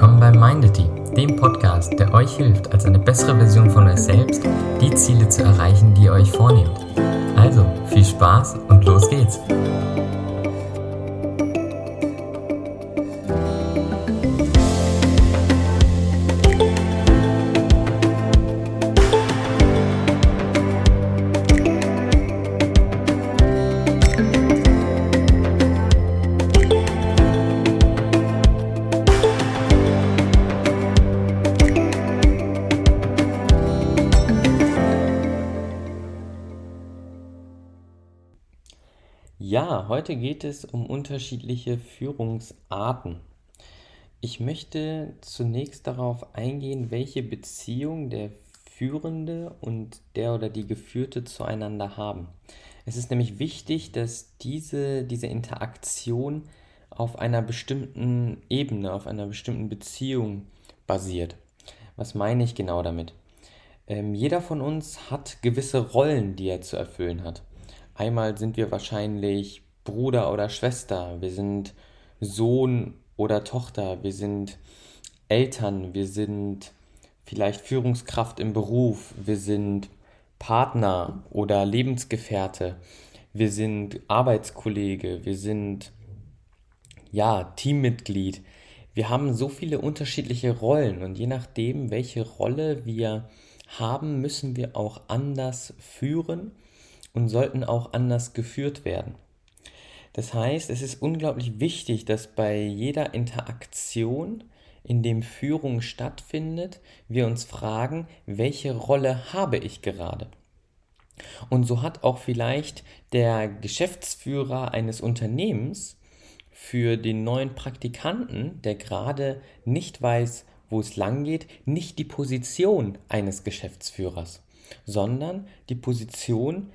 willkommen bei Mindity, dem Podcast, der euch hilft, als eine bessere Version von euch selbst die Ziele zu erreichen, die ihr euch vornehmt. Also, viel Spaß und los geht's! Ja, heute geht es um unterschiedliche Führungsarten. Ich möchte zunächst darauf eingehen, welche Beziehung der Führende und der oder die Geführte zueinander haben. Es ist nämlich wichtig, dass diese, diese Interaktion auf einer bestimmten Ebene, auf einer bestimmten Beziehung basiert. Was meine ich genau damit? Ähm, jeder von uns hat gewisse Rollen, die er zu erfüllen hat. Einmal sind wir wahrscheinlich Bruder oder Schwester, wir sind Sohn oder Tochter, wir sind Eltern, wir sind vielleicht Führungskraft im Beruf, wir sind Partner oder Lebensgefährte, wir sind Arbeitskollege, wir sind ja Teammitglied. Wir haben so viele unterschiedliche Rollen und je nachdem, welche Rolle wir haben, müssen wir auch anders führen und sollten auch anders geführt werden. Das heißt, es ist unglaublich wichtig, dass bei jeder Interaktion, in dem Führung stattfindet, wir uns fragen, welche Rolle habe ich gerade? Und so hat auch vielleicht der Geschäftsführer eines Unternehmens für den neuen Praktikanten, der gerade nicht weiß, wo es lang geht, nicht die Position eines Geschäftsführers, sondern die Position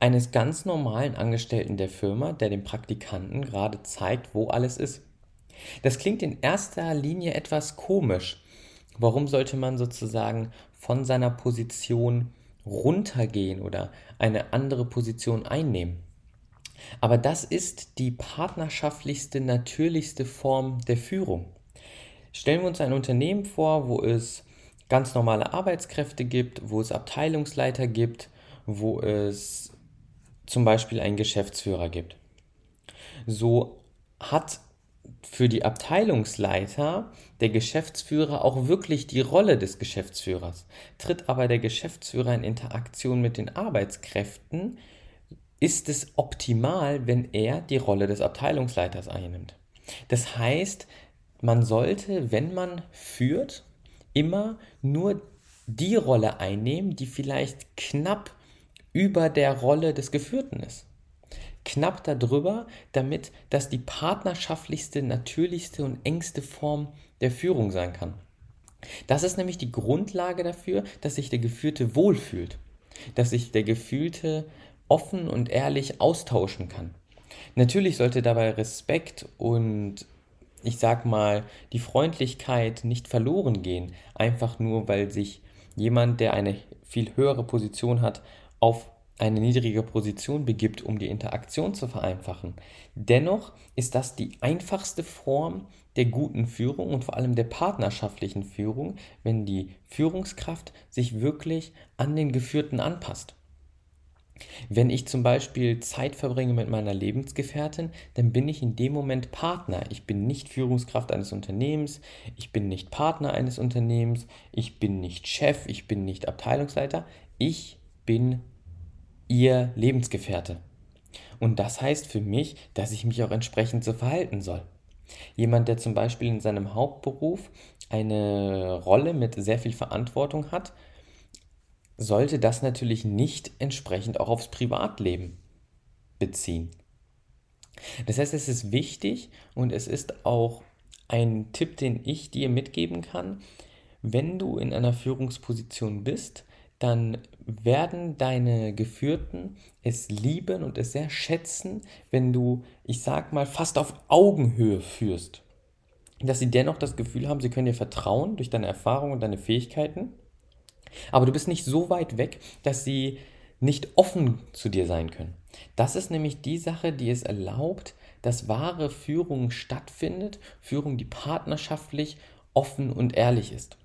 eines ganz normalen Angestellten der Firma, der dem Praktikanten gerade zeigt, wo alles ist. Das klingt in erster Linie etwas komisch. Warum sollte man sozusagen von seiner Position runtergehen oder eine andere Position einnehmen? Aber das ist die partnerschaftlichste, natürlichste Form der Führung. Stellen wir uns ein Unternehmen vor, wo es ganz normale Arbeitskräfte gibt, wo es Abteilungsleiter gibt, wo es zum Beispiel einen Geschäftsführer gibt. So hat für die Abteilungsleiter der Geschäftsführer auch wirklich die Rolle des Geschäftsführers. Tritt aber der Geschäftsführer in Interaktion mit den Arbeitskräften, ist es optimal, wenn er die Rolle des Abteilungsleiters einnimmt. Das heißt, man sollte, wenn man führt, immer nur die Rolle einnehmen, die vielleicht knapp über der Rolle des Geführten ist. Knapp darüber, damit das die partnerschaftlichste, natürlichste und engste Form der Führung sein kann. Das ist nämlich die Grundlage dafür, dass sich der Geführte wohlfühlt, dass sich der Gefühlte offen und ehrlich austauschen kann. Natürlich sollte dabei Respekt und ich sag mal die Freundlichkeit nicht verloren gehen, einfach nur weil sich jemand, der eine viel höhere Position hat, auf eine niedrige Position begibt, um die Interaktion zu vereinfachen. Dennoch ist das die einfachste Form der guten Führung und vor allem der partnerschaftlichen Führung, wenn die Führungskraft sich wirklich an den Geführten anpasst. Wenn ich zum Beispiel Zeit verbringe mit meiner Lebensgefährtin, dann bin ich in dem Moment Partner. Ich bin nicht Führungskraft eines Unternehmens, ich bin nicht Partner eines Unternehmens, ich bin nicht Chef, ich bin nicht Abteilungsleiter, ich bin ihr Lebensgefährte. Und das heißt für mich, dass ich mich auch entsprechend so verhalten soll. Jemand, der zum Beispiel in seinem Hauptberuf eine Rolle mit sehr viel Verantwortung hat, sollte das natürlich nicht entsprechend auch aufs Privatleben beziehen. Das heißt, es ist wichtig und es ist auch ein Tipp, den ich dir mitgeben kann, wenn du in einer Führungsposition bist, dann werden deine Geführten es lieben und es sehr schätzen, wenn du, ich sag mal, fast auf Augenhöhe führst. Dass sie dennoch das Gefühl haben, sie können dir vertrauen durch deine Erfahrung und deine Fähigkeiten. Aber du bist nicht so weit weg, dass sie nicht offen zu dir sein können. Das ist nämlich die Sache, die es erlaubt, dass wahre Führung stattfindet, Führung, die partnerschaftlich offen und ehrlich ist.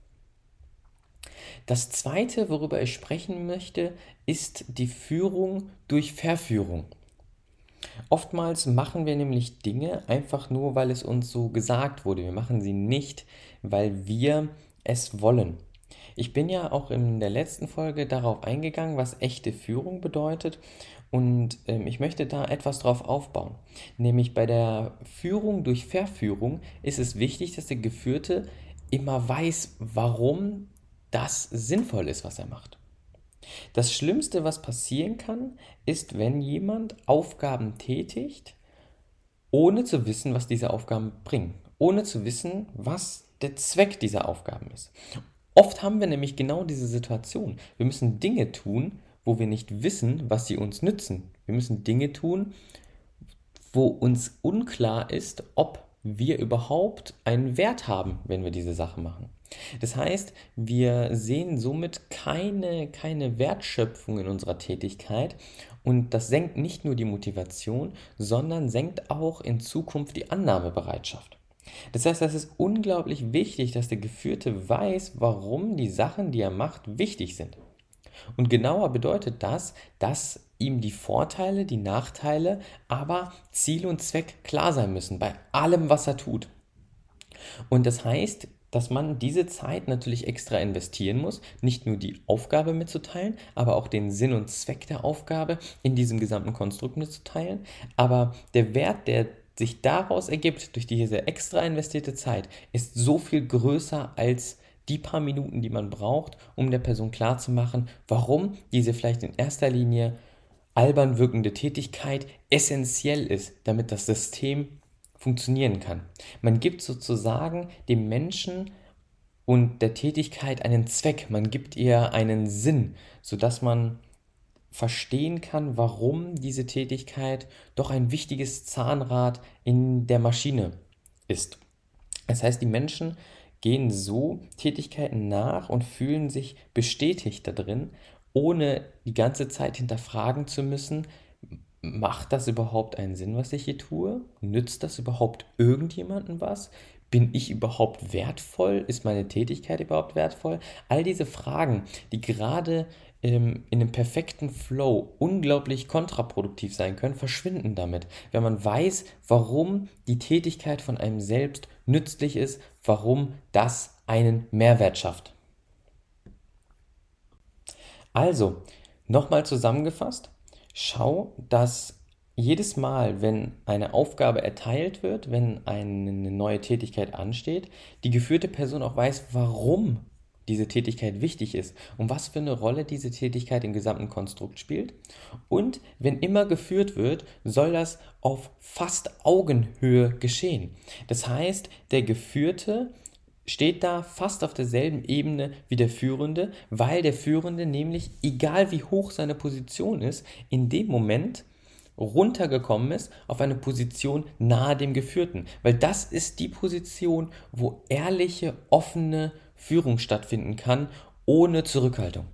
Das zweite, worüber ich sprechen möchte, ist die Führung durch Verführung. Oftmals machen wir nämlich Dinge einfach nur, weil es uns so gesagt wurde. Wir machen sie nicht, weil wir es wollen. Ich bin ja auch in der letzten Folge darauf eingegangen, was echte Führung bedeutet. Und ähm, ich möchte da etwas drauf aufbauen. Nämlich bei der Führung durch Verführung ist es wichtig, dass der Geführte immer weiß, warum das sinnvoll ist, was er macht. Das Schlimmste, was passieren kann, ist, wenn jemand Aufgaben tätigt, ohne zu wissen, was diese Aufgaben bringen, ohne zu wissen, was der Zweck dieser Aufgaben ist. Oft haben wir nämlich genau diese Situation. Wir müssen Dinge tun, wo wir nicht wissen, was sie uns nützen. Wir müssen Dinge tun, wo uns unklar ist, ob wir überhaupt einen Wert haben, wenn wir diese Sache machen. Das heißt, wir sehen somit keine, keine Wertschöpfung in unserer Tätigkeit und das senkt nicht nur die Motivation, sondern senkt auch in Zukunft die Annahmebereitschaft. Das heißt, es ist unglaublich wichtig, dass der Geführte weiß, warum die Sachen, die er macht, wichtig sind. Und genauer bedeutet das, dass ihm die Vorteile, die Nachteile, aber Ziel und Zweck klar sein müssen bei allem, was er tut. Und das heißt, dass man diese Zeit natürlich extra investieren muss, nicht nur die Aufgabe mitzuteilen, aber auch den Sinn und Zweck der Aufgabe in diesem gesamten Konstrukt mitzuteilen. Aber der Wert, der sich daraus ergibt, durch diese extra investierte Zeit, ist so viel größer als die paar Minuten, die man braucht, um der Person klarzumachen, warum diese vielleicht in erster Linie albern wirkende Tätigkeit essentiell ist, damit das System funktionieren kann. Man gibt sozusagen dem Menschen und der Tätigkeit einen Zweck, man gibt ihr einen Sinn, sodass man verstehen kann, warum diese Tätigkeit doch ein wichtiges Zahnrad in der Maschine ist. Das heißt, die Menschen gehen so Tätigkeiten nach und fühlen sich bestätigt darin, ohne die ganze Zeit hinterfragen zu müssen, macht das überhaupt einen Sinn, was ich hier tue? Nützt das überhaupt irgendjemandem was? Bin ich überhaupt wertvoll? Ist meine Tätigkeit überhaupt wertvoll? All diese Fragen, die gerade ähm, in einem perfekten Flow unglaublich kontraproduktiv sein können, verschwinden damit, wenn man weiß, warum die Tätigkeit von einem selbst nützlich ist, warum das einen Mehrwert schafft. Also, nochmal zusammengefasst, schau, dass jedes Mal, wenn eine Aufgabe erteilt wird, wenn eine neue Tätigkeit ansteht, die geführte Person auch weiß, warum diese Tätigkeit wichtig ist und was für eine Rolle diese Tätigkeit im gesamten Konstrukt spielt. Und wenn immer geführt wird, soll das auf fast Augenhöhe geschehen. Das heißt, der Geführte steht da fast auf derselben Ebene wie der Führende, weil der Führende nämlich, egal wie hoch seine Position ist, in dem Moment runtergekommen ist auf eine Position nahe dem Geführten. Weil das ist die Position, wo ehrliche, offene Führung stattfinden kann, ohne Zurückhaltung.